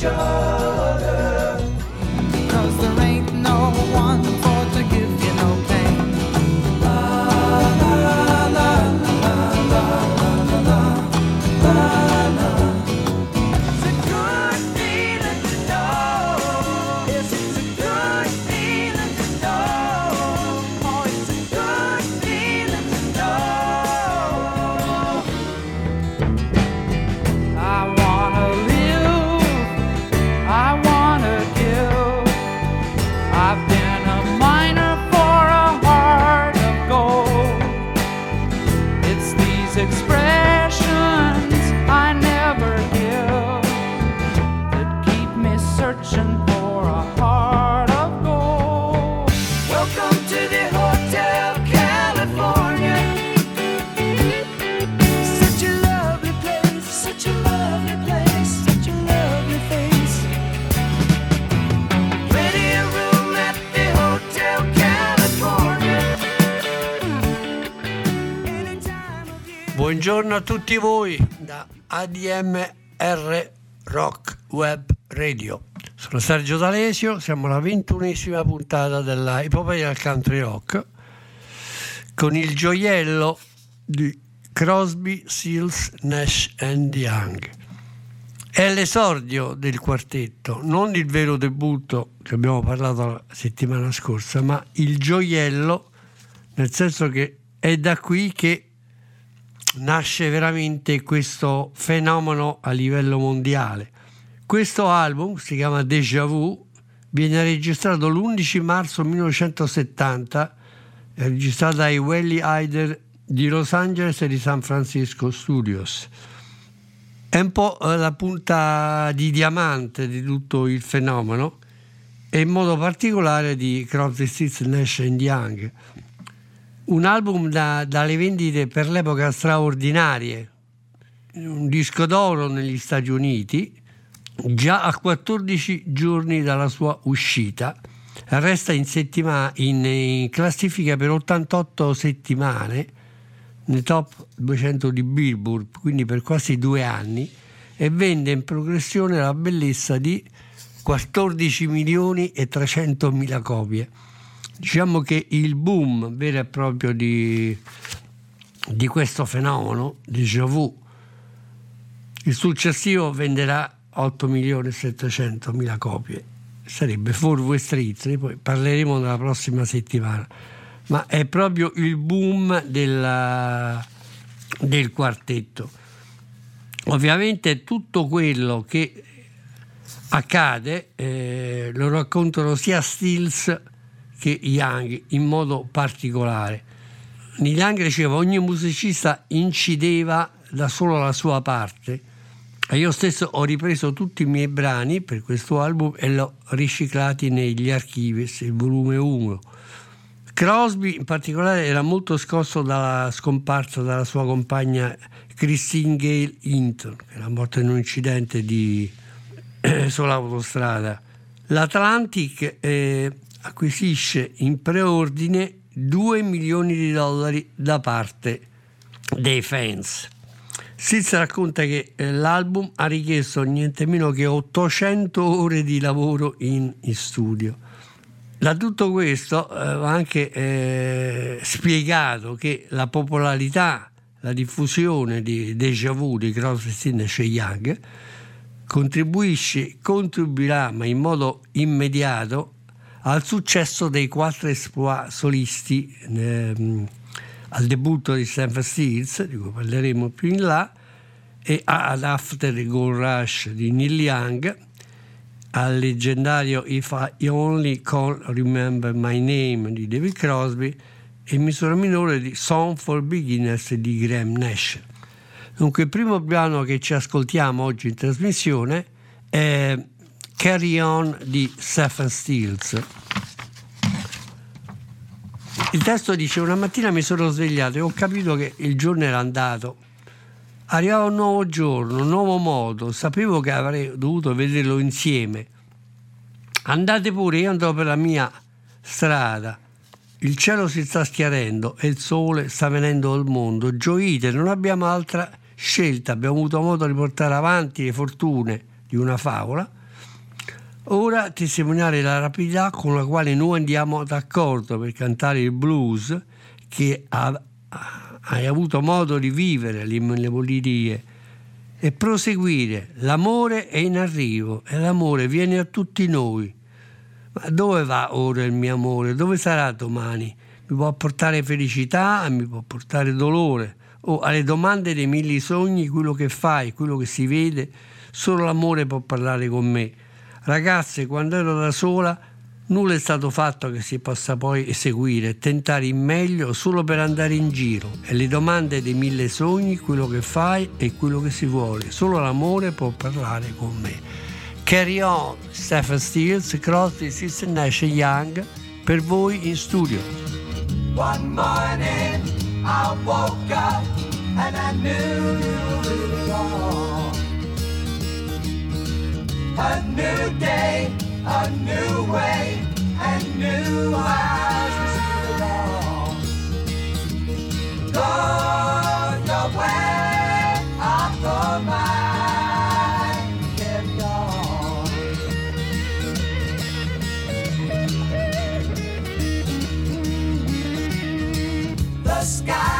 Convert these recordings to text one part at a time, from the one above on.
joy. Buongiorno a tutti voi. Da ADMR Rock Web Radio. Sono Sergio D'Alesio, siamo alla ventunesima puntata della Epopeia del Country Rock con il gioiello di Crosby, Seals, Nash and Young. È l'esordio del quartetto, non il vero debutto che abbiamo parlato la settimana scorsa, ma il gioiello, nel senso che è da qui che nasce veramente questo fenomeno a livello mondiale. Questo album si chiama Déjà Vu, viene registrato l'11 marzo 1970, è registrato dai Welly Hyder di Los Angeles e di San Francisco Studios. È un po' eh, la punta di diamante di tutto il fenomeno e in modo particolare di Crosby, Stills, Nash Young un album da- dalle vendite per l'epoca straordinarie, un disco d'oro negli Stati Uniti, già a 14 giorni dalla sua uscita, resta in, settima- in- classifica per 88 settimane nei top 200 di Billboard, quindi per quasi due anni, e vende in progressione la bellezza di 14 milioni e 300 mila copie. Diciamo che il boom vero e proprio di, di questo fenomeno, déjà vu, il successivo venderà 8 milioni e 700 mila copie, sarebbe For Voi Streets, ne poi parleremo nella prossima settimana, ma è proprio il boom della- del quartetto. Ovviamente tutto quello che accade eh, lo raccontano sia Stills che Young in modo particolare. Young diceva ogni musicista incideva da solo la sua parte e io stesso ho ripreso tutti i miei brani per questo album e l'ho riciclati negli archivi, il volume 1. Crosby in particolare era molto scosso dalla scomparsa della sua compagna Christine Gale Hinton, che era morta in un incidente di, sull'autostrada. L'Atlantic eh, acquisisce in preordine 2 milioni di dollari da parte dei fans. Sitz racconta che eh, l'album ha richiesto niente meno che 800 ore di lavoro in, in studio. Da tutto questo eh, va anche eh, spiegato che la popolarità, la diffusione di Deja Vu di Crosby, Stills e Young contribuisce, contribuirà ma in modo immediato al successo dei quattro exploit solisti ehm, al debutto di Stanford Steels, di cui parleremo più in là, e ad After the Gold Rush di Neil Young, al leggendario If I Only Call Remember My Name di David Crosby e in misura minore di Song for Beginners di Graham Nash. Dunque il primo brano che ci ascoltiamo oggi in trasmissione è Carry On di Stephen Stills. Il testo dice: Una mattina mi sono svegliato e ho capito che il giorno era andato. Arrivava un nuovo giorno, un nuovo modo. Sapevo che avrei dovuto vederlo insieme. Andate pure, io andrò per la mia strada. Il cielo si sta schiarendo e il sole sta venendo al mondo. Gioite, non abbiamo altra scelta. Abbiamo avuto modo di portare avanti le fortune di una favola. Ora testimoniare la rapidità con la quale noi andiamo d'accordo per cantare il blues che ha- hai avuto modo di vivere le polirie e proseguire. L'amore è in arrivo e l'amore viene a tutti noi. Ma dove va ora il mio amore? Dove sarà domani? Mi può portare felicità, mi può portare dolore. O alle domande dei mille sogni, quello che fai, quello che si vede, solo l'amore può parlare con me. Ragazze, quando ero da sola, nulla è stato fatto che si possa poi eseguire, tentare il meglio solo per andare in giro. E le domande dei mille sogni, quello che fai e quello che si vuole. Solo l'amore può parlare con me. Carry on, Stephen Stills, Crosby, Stills Nash Young, per voi in studio. One morning I woke up and I knew it all. A new day, a new way, and new eyes to all. Go your way, I'll go mine. Carry on. The sky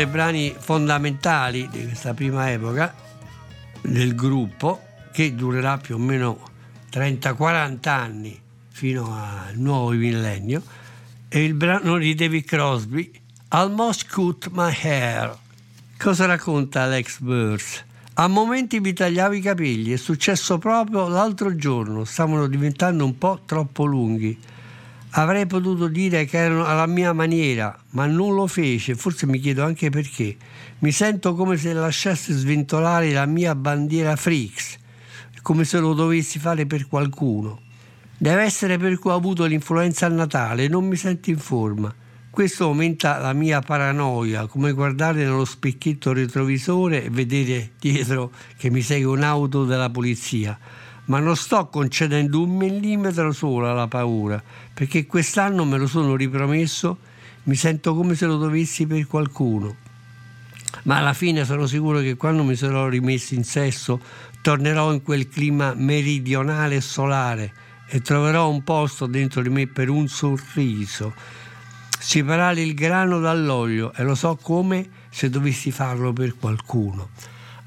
dei brani fondamentali di questa prima epoca del gruppo, che durerà più o meno 30-40 anni fino al nuovo millennio, è il brano di David Crosby, Almost Cut My Hair. Cosa racconta Alex Burrs? A momenti mi tagliavo i capelli, è successo proprio l'altro giorno, stavano diventando un po' troppo lunghi. Avrei potuto dire che erano alla mia maniera, ma non lo fece, forse mi chiedo anche perché. Mi sento come se lasciassi sventolare la mia bandiera Freaks, come se lo dovessi fare per qualcuno. Deve essere per cui ho avuto l'influenza a Natale non mi sento in forma. Questo aumenta la mia paranoia, come guardare nello specchietto retrovisore e vedere dietro che mi segue un'auto della polizia. Ma non sto concedendo un millimetro solo alla paura, perché quest'anno me lo sono ripromesso, mi sento come se lo dovessi per qualcuno. Ma alla fine sono sicuro che quando mi sarò rimesso in sesso tornerò in quel clima meridionale e solare e troverò un posto dentro di me per un sorriso separare il grano dall'olio e lo so come se dovessi farlo per qualcuno.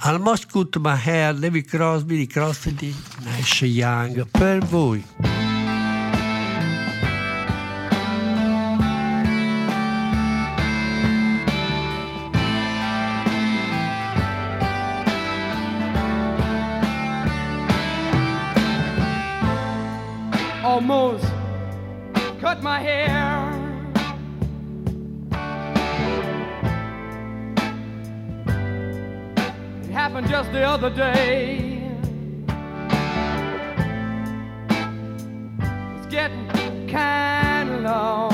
Almost Cut My Hair, David Crosby di Crosby Nash Young, per voi. almost cut my hair. Happened just the other day. It's getting kind of long.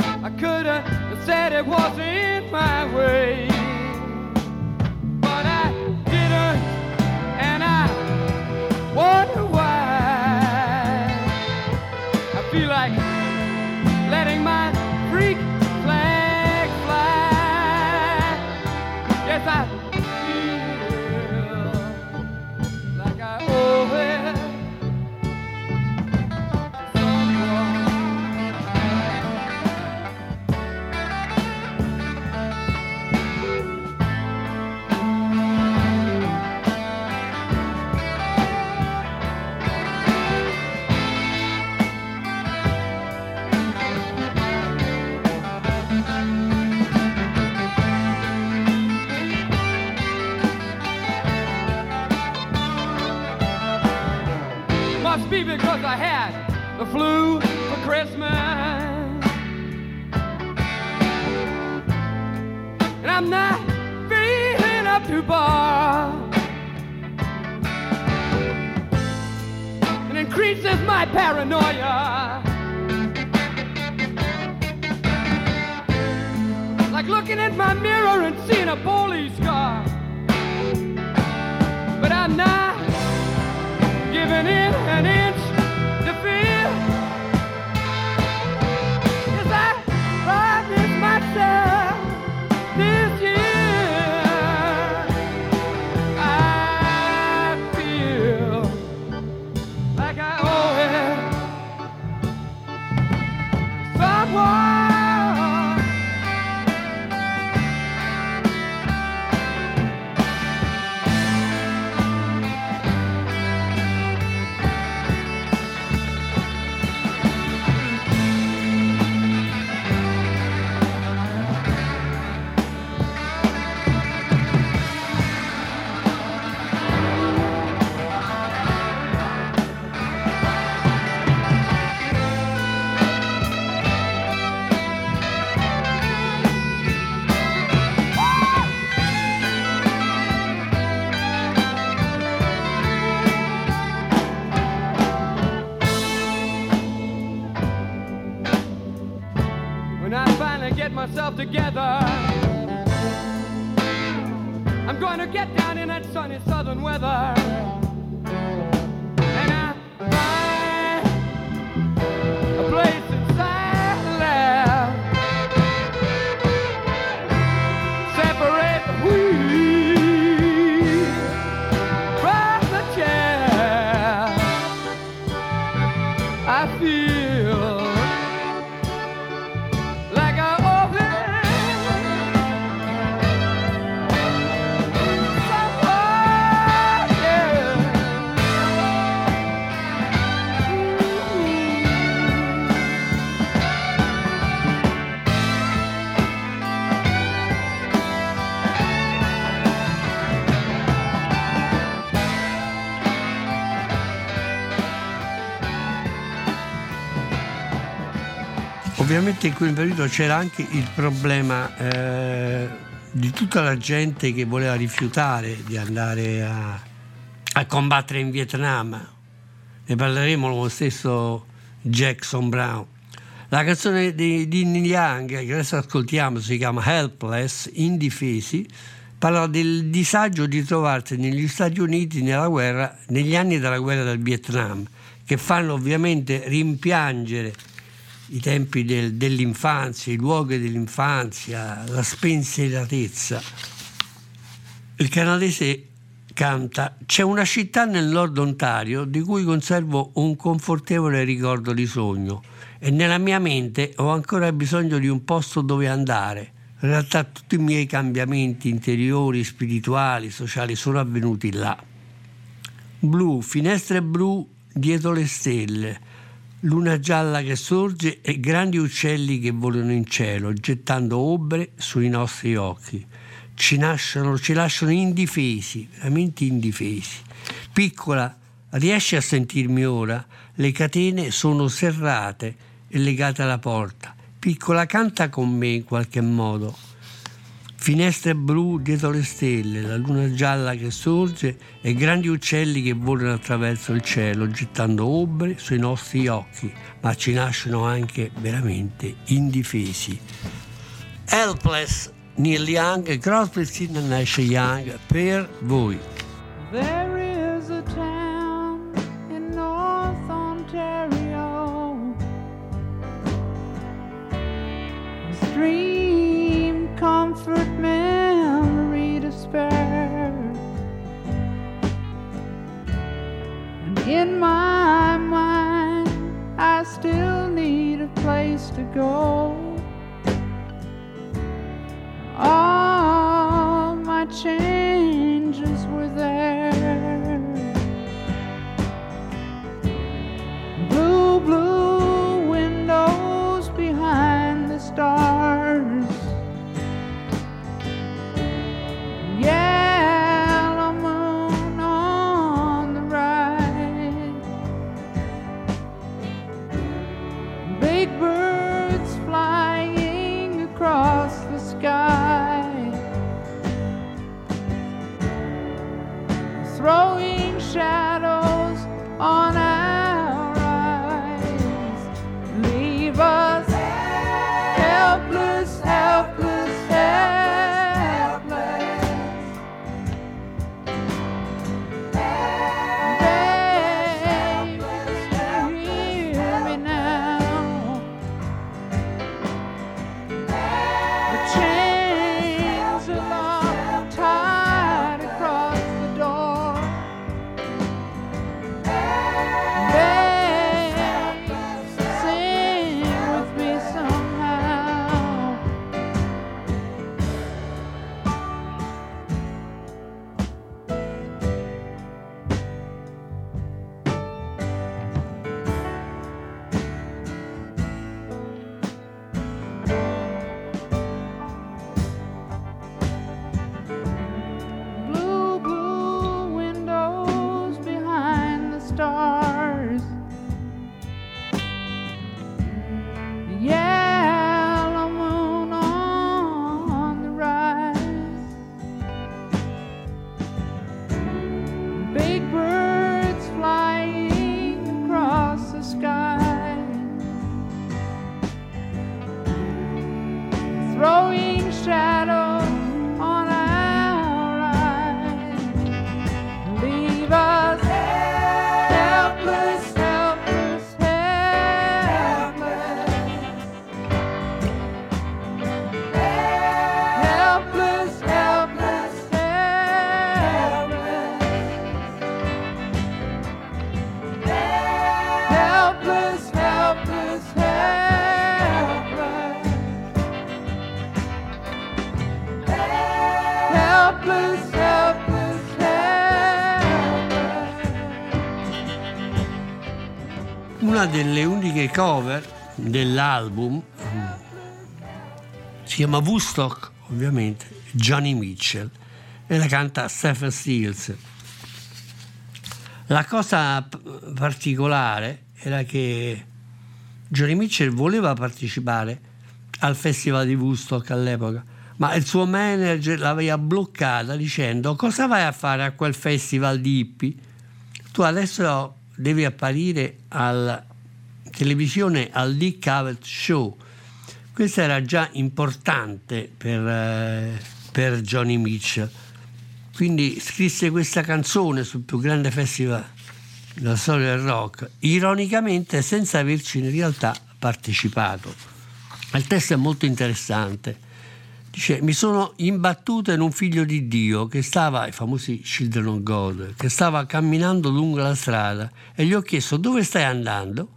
I could have said it wasn't my way. Flu for Christmas. And I'm not feeling up to bar. It increases my paranoia. Like looking at my mirror and seeing a police car. But I'm not giving in an inch southern weather. Ovviamente in quel periodo c'era anche il problema eh, di tutta la gente che voleva rifiutare di andare a, a combattere in Vietnam. Ne parleremo lo stesso Jackson Brown. La canzone di, di Young che adesso ascoltiamo si chiama Helpless, Indifesi, parla del disagio di trovarsi negli Stati Uniti nella guerra, negli anni della guerra del Vietnam, che fanno ovviamente rimpiangere i tempi del- dell'infanzia, i luoghi dell'infanzia, la spensieratezza. Il canadese canta C'è una città nel nord Ontario di cui conservo un confortevole ricordo di sogno e nella mia mente ho ancora bisogno di un posto dove andare. In realtà tutti i miei cambiamenti interiori, spirituali, sociali sono avvenuti là. Blu, finestre blu dietro le stelle, luna gialla che sorge e grandi uccelli che volano in cielo, gettando ombre sui nostri occhi. Ci, nascono, ci lasciano indifesi, veramente indifesi. Piccola, riesci a sentirmi ora? Le catene sono serrate e legate alla porta. Piccola, canta con me in qualche modo. Finestre blu dietro le stelle, la luna gialla che sorge e grandi uccelli che volano attraverso il cielo, gettando ombre sui nostri occhi, ma ci nascono anche veramente indifesi. Helpless, Neil Young Crosby, Stills Nash Young per voi. There is a town in North Ontario. A stream, comfort, memory to spare. And in my mind, I still need a place to go. All my changes were there. Una delle uniche cover dell'album si chiama Woodstock, ovviamente, Johnny Mitchell, e la canta Stephen Stills. La cosa p- particolare era che Johnny Mitchell voleva partecipare al festival di Woodstock all'epoca, ma il suo manager l'aveva bloccata dicendo cosa vai a fare a quel festival di hippie? Tu adesso devi apparire alla televisione al Dick Cavett Show. Questo era già importante per, eh, per Johnny Mitchell. Quindi scrisse questa canzone sul più grande festival della storia del rock, ironicamente senza averci in realtà partecipato. Il testo è molto interessante. Dice, mi sono imbattuto in un figlio di Dio che stava, i famosi Children of God, che stava camminando lungo la strada e gli ho chiesto dove stai andando?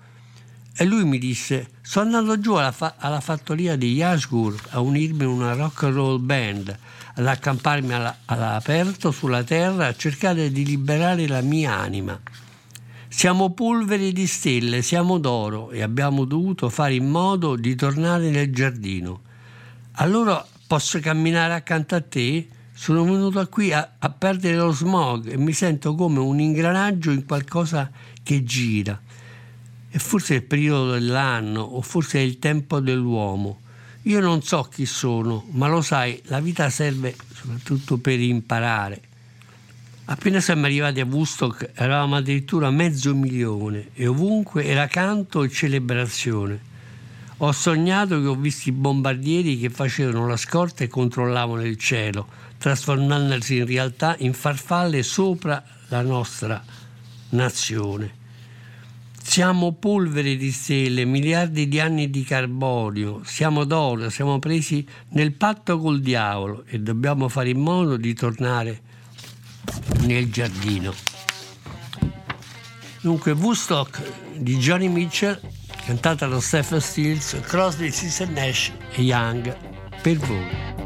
E lui mi disse, sto andando giù alla, fa- alla fattoria di Yashgur a unirmi in una rock and roll band, ad accamparmi alla- all'aperto sulla terra, a cercare di liberare la mia anima. Siamo polveri di stelle, siamo d'oro e abbiamo dovuto fare in modo di tornare nel giardino. Allora posso camminare accanto a te? Sono venuto qui a, a perdere lo smog e mi sento come un ingranaggio in qualcosa che gira. E forse è il periodo dell'anno o forse è il tempo dell'uomo. Io non so chi sono, ma lo sai, la vita serve soprattutto per imparare. Appena siamo arrivati a Woodstock eravamo addirittura mezzo milione e ovunque era canto e celebrazione. Ho sognato che ho visto i bombardieri che facevano la scorta e controllavano il cielo, trasformandosi in realtà in farfalle sopra la nostra nazione. Siamo polvere di stelle, miliardi di anni di carbonio, siamo d'oro, siamo presi nel patto col diavolo e dobbiamo fare in modo di tornare nel giardino. Dunque, Woodstock di Johnny Mitchell, cantata da Stephen Stills, Crosby, Stills Nash e Young, per voi.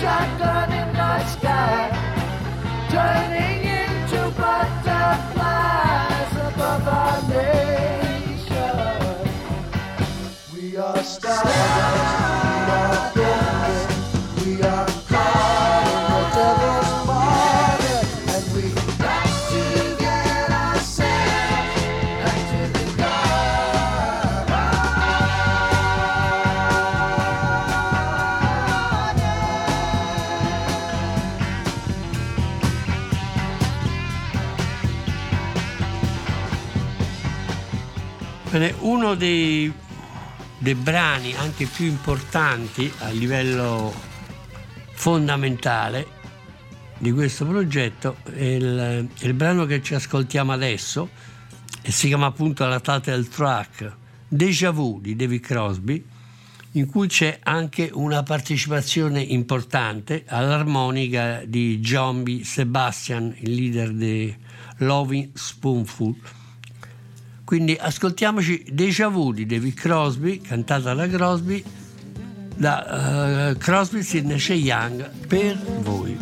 shotgun. Uno dei, dei brani anche più importanti a livello fondamentale di questo progetto è il, il brano che ci ascoltiamo adesso e si chiama appunto la title track Deja Vu di David Crosby in cui c'è anche una partecipazione importante all'armonica di B. Sebastian, il leader di Loving Spoonful. Quindi ascoltiamoci Deja Vu di David Crosby, cantata da Crosby, da uh, Crosby, Sidney Young per voi.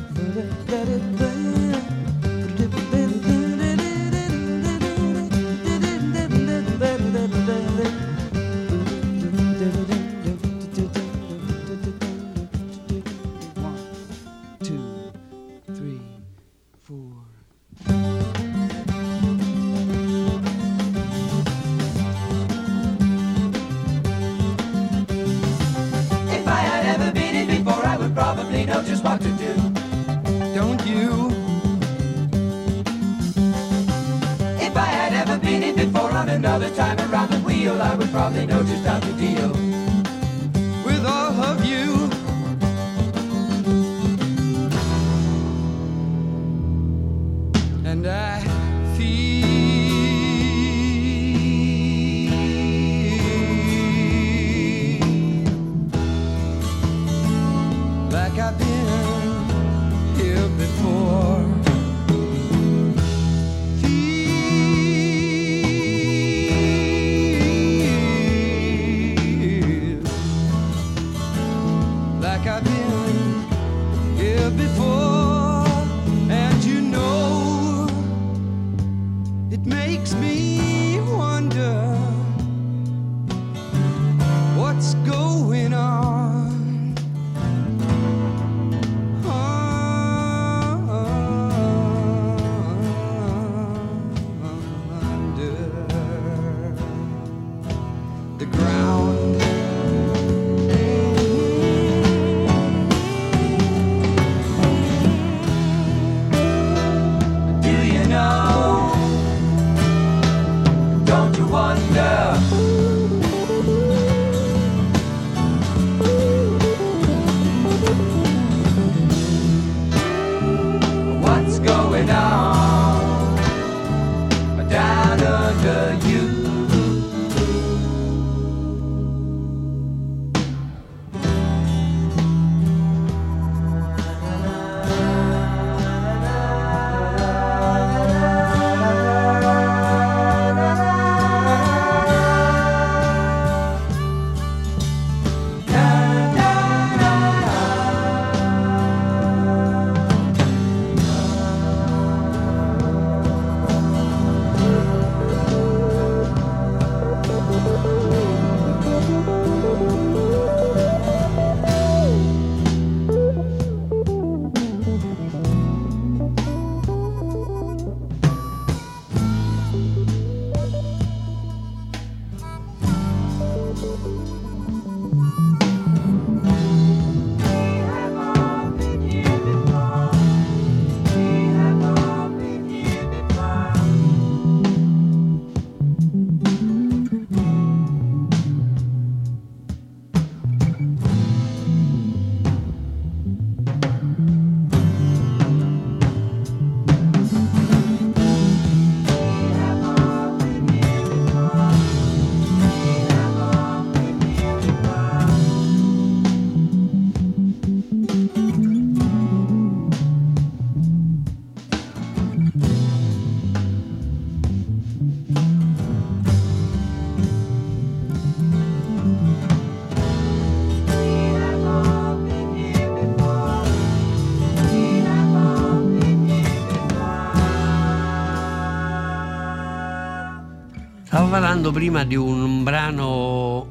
Parlando prima di un brano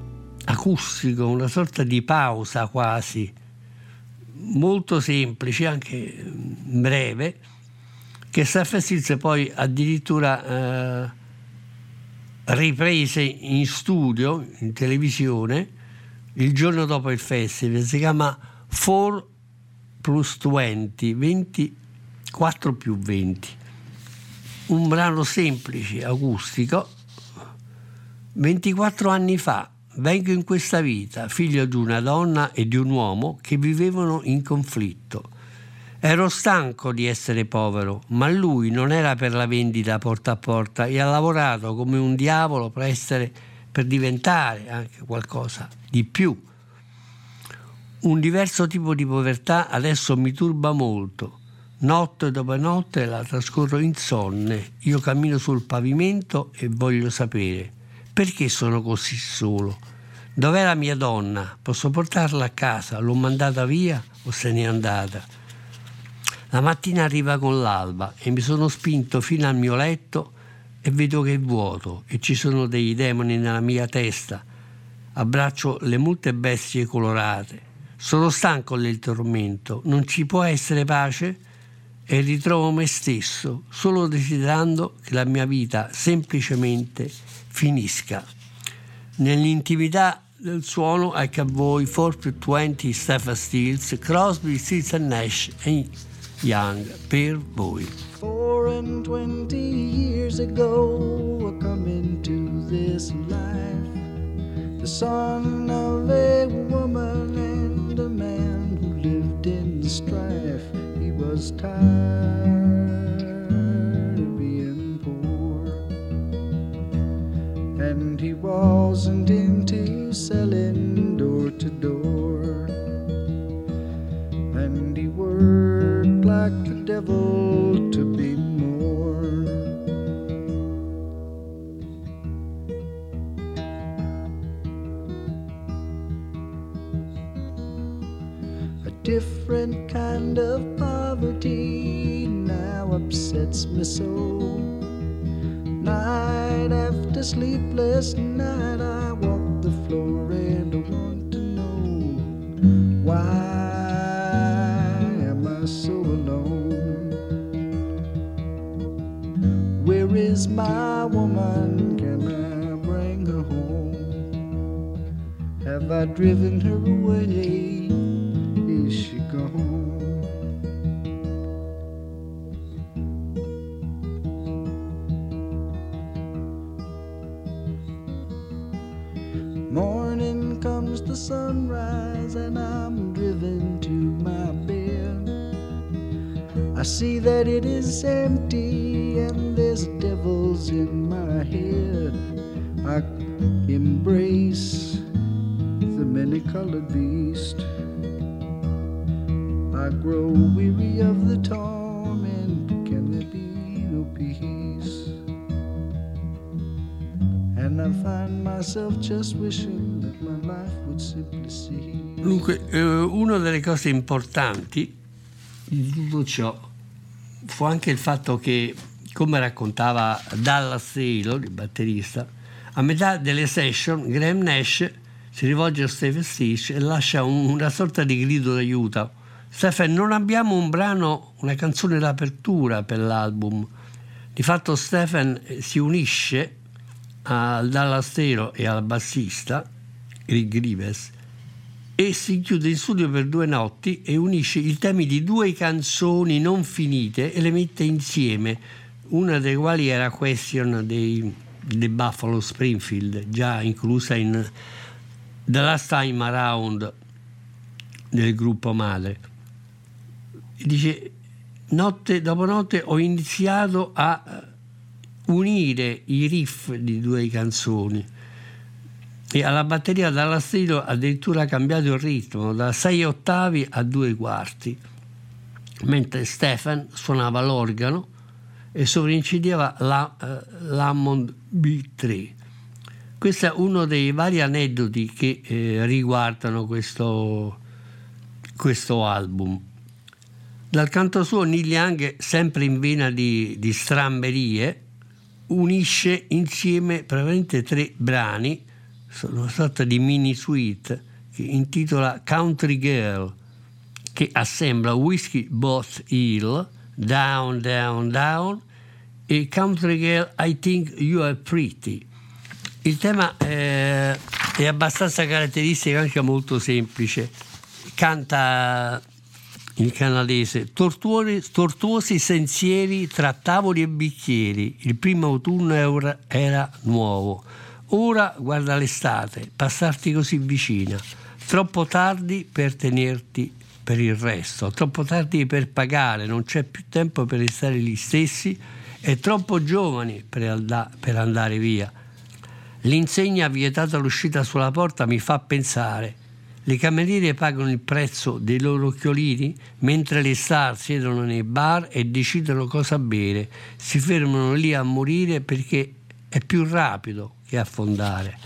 acustico, una sorta di pausa quasi, molto semplice, anche mm, breve, che Hills poi addirittura eh, riprese in studio, in televisione, il giorno dopo il festival. Si chiama 4 plus 20, 24 più 20. Un brano semplice, acustico, 24 anni fa vengo in questa vita, figlio di una donna e di un uomo che vivevano in conflitto. Ero stanco di essere povero, ma lui non era per la vendita porta a porta e ha lavorato come un diavolo per, essere, per diventare anche qualcosa di più. Un diverso tipo di povertà adesso mi turba molto. Notte dopo notte la trascorro insonne. Io cammino sul pavimento e voglio sapere perché sono così solo. Dov'è la mia donna? Posso portarla a casa? L'ho mandata via o se n'è andata? La mattina arriva con l'alba e mi sono spinto fino al mio letto e vedo che è vuoto e ci sono dei demoni nella mia testa. Abbraccio le molte bestie colorate. Sono stanco del tormento. Non ci può essere pace? E ritrovo me stesso, solo desiderando che la mia vita semplicemente finisca. Nell'intimità del suono ecco a voi 420 Stephen Stills, Crosby, Stills Nash e Young per voi. Four and twenty years ago, I come into this life, the son of a woman and a man who lived in strife. He was tired and he wasn't into selling door to door and he worked like the devil to be more. A different kind of poverty now upsets me so. Night after sleepless night, I walk the floor and I want to know why am I so alone? Where is my woman? Can I bring her home? Have I driven her away? Is empty, and there's devils in my head. I embrace the many colored beast. I grow weary of the torment. Can there be no peace? And I find myself just wishing that my life would simply cease. Dunque, eh, una delle cose importanti di tutto ciò fu anche il fatto che, come raccontava Dallas Taylor, il batterista, a metà delle session Graham Nash si rivolge a Stephen Stitch e lascia un- una sorta di grido d'aiuto. Stephen, non abbiamo un brano, una canzone d'apertura per l'album. Di fatto Stephen eh, si unisce al Dallas Taylor e al bassista, Rick Grives, e si chiude in studio per due notti e unisce i temi di due canzoni non finite e le mette insieme, una delle quali era Question dei, dei Buffalo Springfield, già inclusa in The Last Time Around del gruppo madre. Dice, notte dopo notte ho iniziato a eh, unire i riff di due canzoni e alla batteria dalla stilo addirittura ha cambiato il ritmo da 6 ottavi a 2 quarti. Mentre Stefan suonava l'organo e sovrincideva la, eh, l'Hammond B3 questo è uno dei vari aneddoti che eh, riguardano questo, questo album. Dal canto suo Neil Young sempre in vena di, di stramberie unisce insieme praticamente tre brani una sorta di mini suite che intitola Country Girl, che assembla Whiskey Both Hill, Down, Down, Down e Country Girl I Think You Are Pretty. Il tema eh, è abbastanza caratteristico, anche molto semplice. Canta in canadese tortuori, tortuosi sensieri tra tavoli e bicchieri. Il primo autunno era, era nuovo Ora guarda l'estate, passarti così vicina. Troppo tardi per tenerti per il resto, troppo tardi per pagare, non c'è più tempo per restare gli stessi e troppo giovani per, alda- per andare via. L'insegna vietata l'uscita sulla porta mi fa pensare. Le cameriere pagano il prezzo dei loro occhiolini mentre le star siedono nei bar e decidono cosa bere. Si fermano lì a morire perché è più rapido che affondare.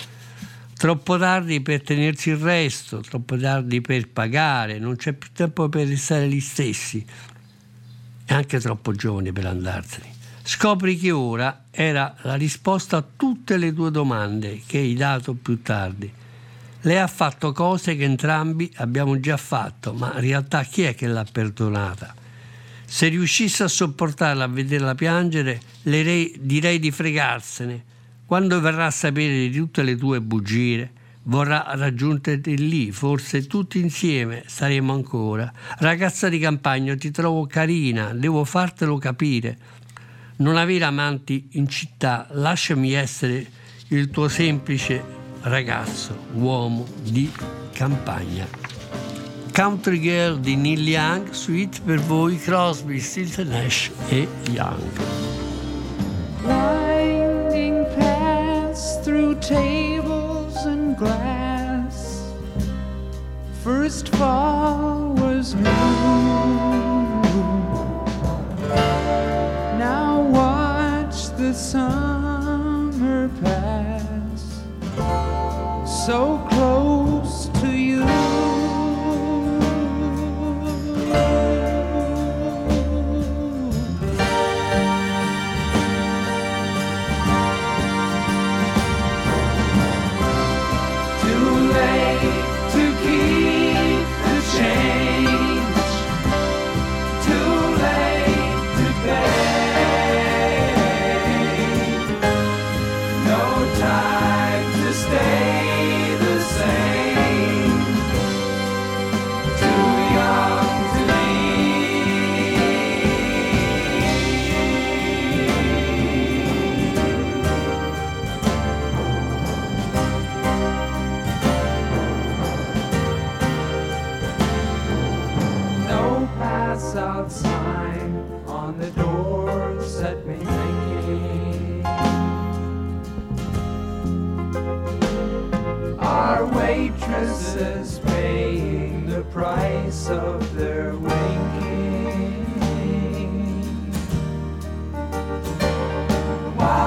Troppo tardi per tenersi il resto, troppo tardi per pagare, non c'è più tempo per restare gli stessi e anche troppo giovani per andarsene. Scopri che ora era la risposta a tutte le tue domande che hai dato più tardi. Lei ha fatto cose che entrambi abbiamo già fatto, ma in realtà chi è che l'ha perdonata? Se riuscisse a sopportarla a vederla piangere, direi di fregarsene. Quando verrà a sapere di tutte le tue bugie, vorrà raggiungerti lì, forse tutti insieme staremo ancora. Ragazza di campagna, ti trovo carina, devo fartelo capire. Non avere amanti in città, lasciami essere il tuo semplice ragazzo, uomo di campagna. Country Girl di Neil Young, suite per voi Crosby, Stills Nash e Young. So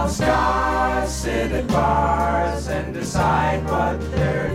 Stars sit at bars and decide what they're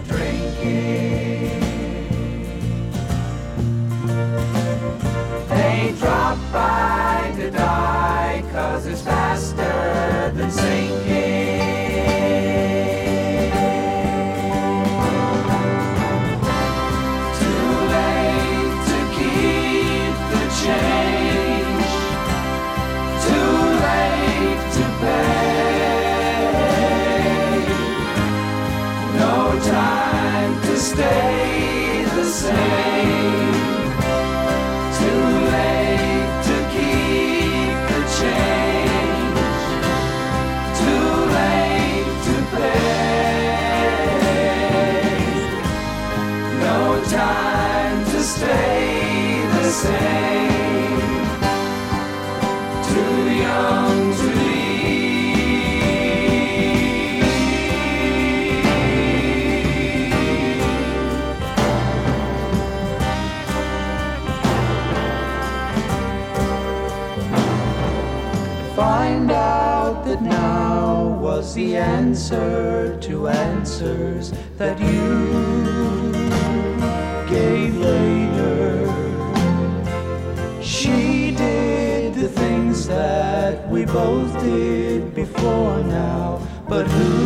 answer to answers that you gave later. She did the things that we both did before now, but who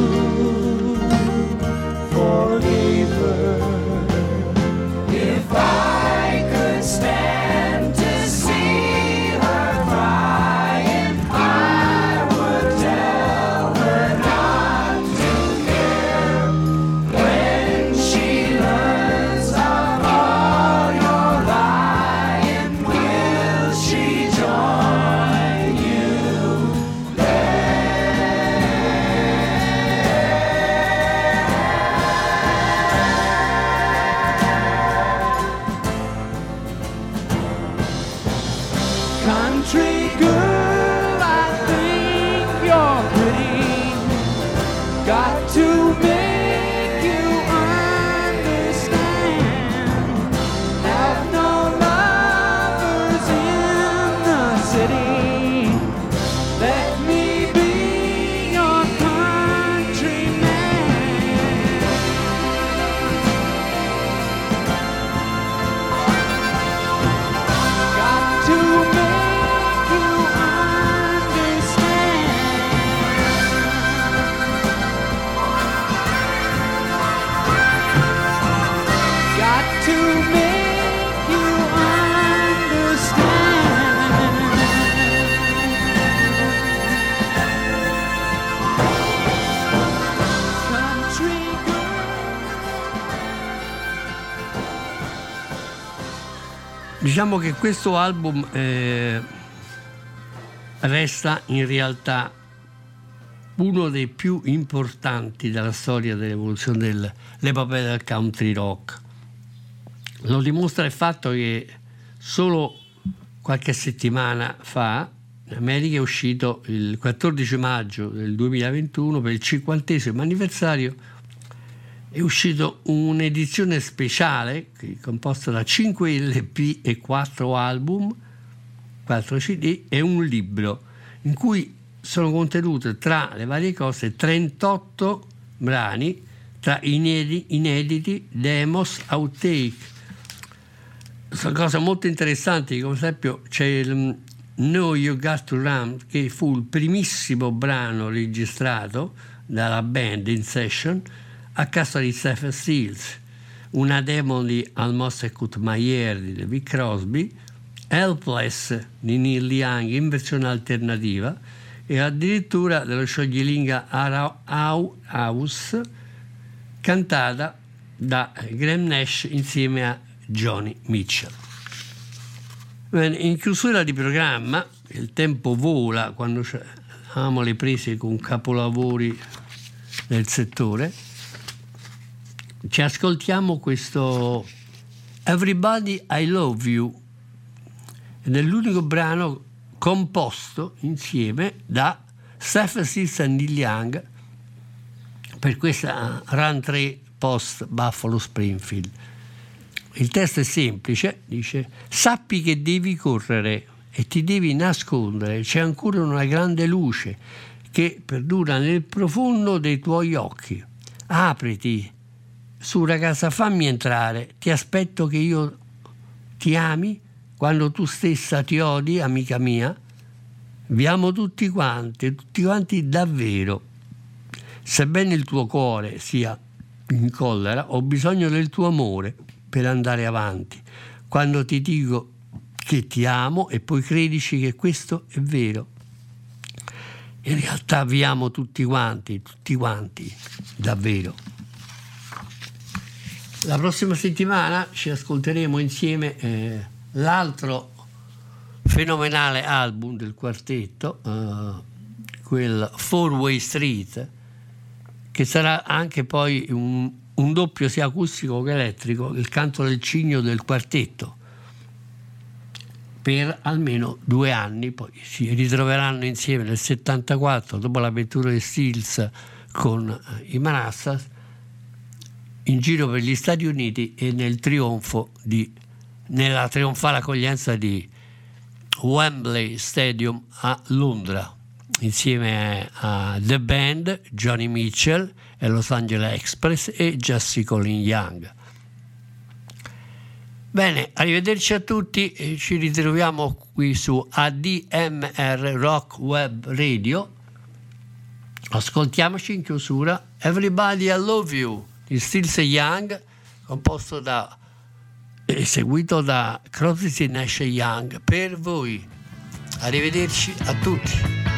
Diciamo che questo album eh, resta in realtà uno dei più importanti della storia dell'evoluzione dell'epopea del country rock. Lo dimostra il fatto che solo qualche settimana fa in America è uscito il 14 maggio del 2021 per il cinquantesimo anniversario è uscito un'edizione speciale composta da 5 LP e 4 album, 4 CD e un libro in cui sono contenute tra le varie cose 38 brani tra inedi- inediti, demos, outtake. Sono cose molto interessanti, come ad esempio c'è il mm, No You Got to Run, che fu il primissimo brano registrato dalla band in session a casa di Stephen Stills, una demo di Cut My Hair di David Crosby, Helpless di Neil Young in versione alternativa e addirittura dello scioglilingua House cantata da Graham Nash insieme a Johnny Mitchell. Bene, in chiusura di programma, il tempo vola quando abbiamo le prese con capolavori nel settore, ci ascoltiamo questo Everybody I Love You ed è l'unico brano composto insieme da Stephen Stills e Neil Young per questa run 3 post Buffalo Springfield. Il testo è semplice, dice sappi che devi correre e ti devi nascondere, c'è ancora una grande luce che perdura nel profondo dei tuoi occhi. Apriti, su ragazza fammi entrare, ti aspetto che io ti ami quando tu stessa ti odi, amica mia, vi amo tutti quanti, tutti quanti davvero. Sebbene il tuo cuore sia in collera, ho bisogno del tuo amore per andare avanti. Quando ti dico che ti amo e poi credici che questo è vero. In realtà vi amo tutti quanti, tutti quanti, davvero. La prossima settimana ci ascolteremo insieme eh, l'altro fenomenale album del quartetto, eh, quel Four Way Street, che sarà anche poi un, un doppio sia acustico che elettrico, il canto del cigno del quartetto per almeno due anni, poi si ritroveranno insieme nel 74 dopo l'avventura di Stills con eh, i Manassas in giro per gli Stati Uniti e nel trionfo di nella trionfale accoglienza di Wembley Stadium a Londra, insieme a The Band, Johnny Mitchell e Los Angeles Express e Jesse Colin Young. Bene, arrivederci a tutti, ci ritroviamo qui su ADMR Rock Web Radio. Ascoltiamoci in chiusura Everybody I Love You di Stills Young, composto da eseguito da Crosby Nash Young per voi. Arrivederci a tutti.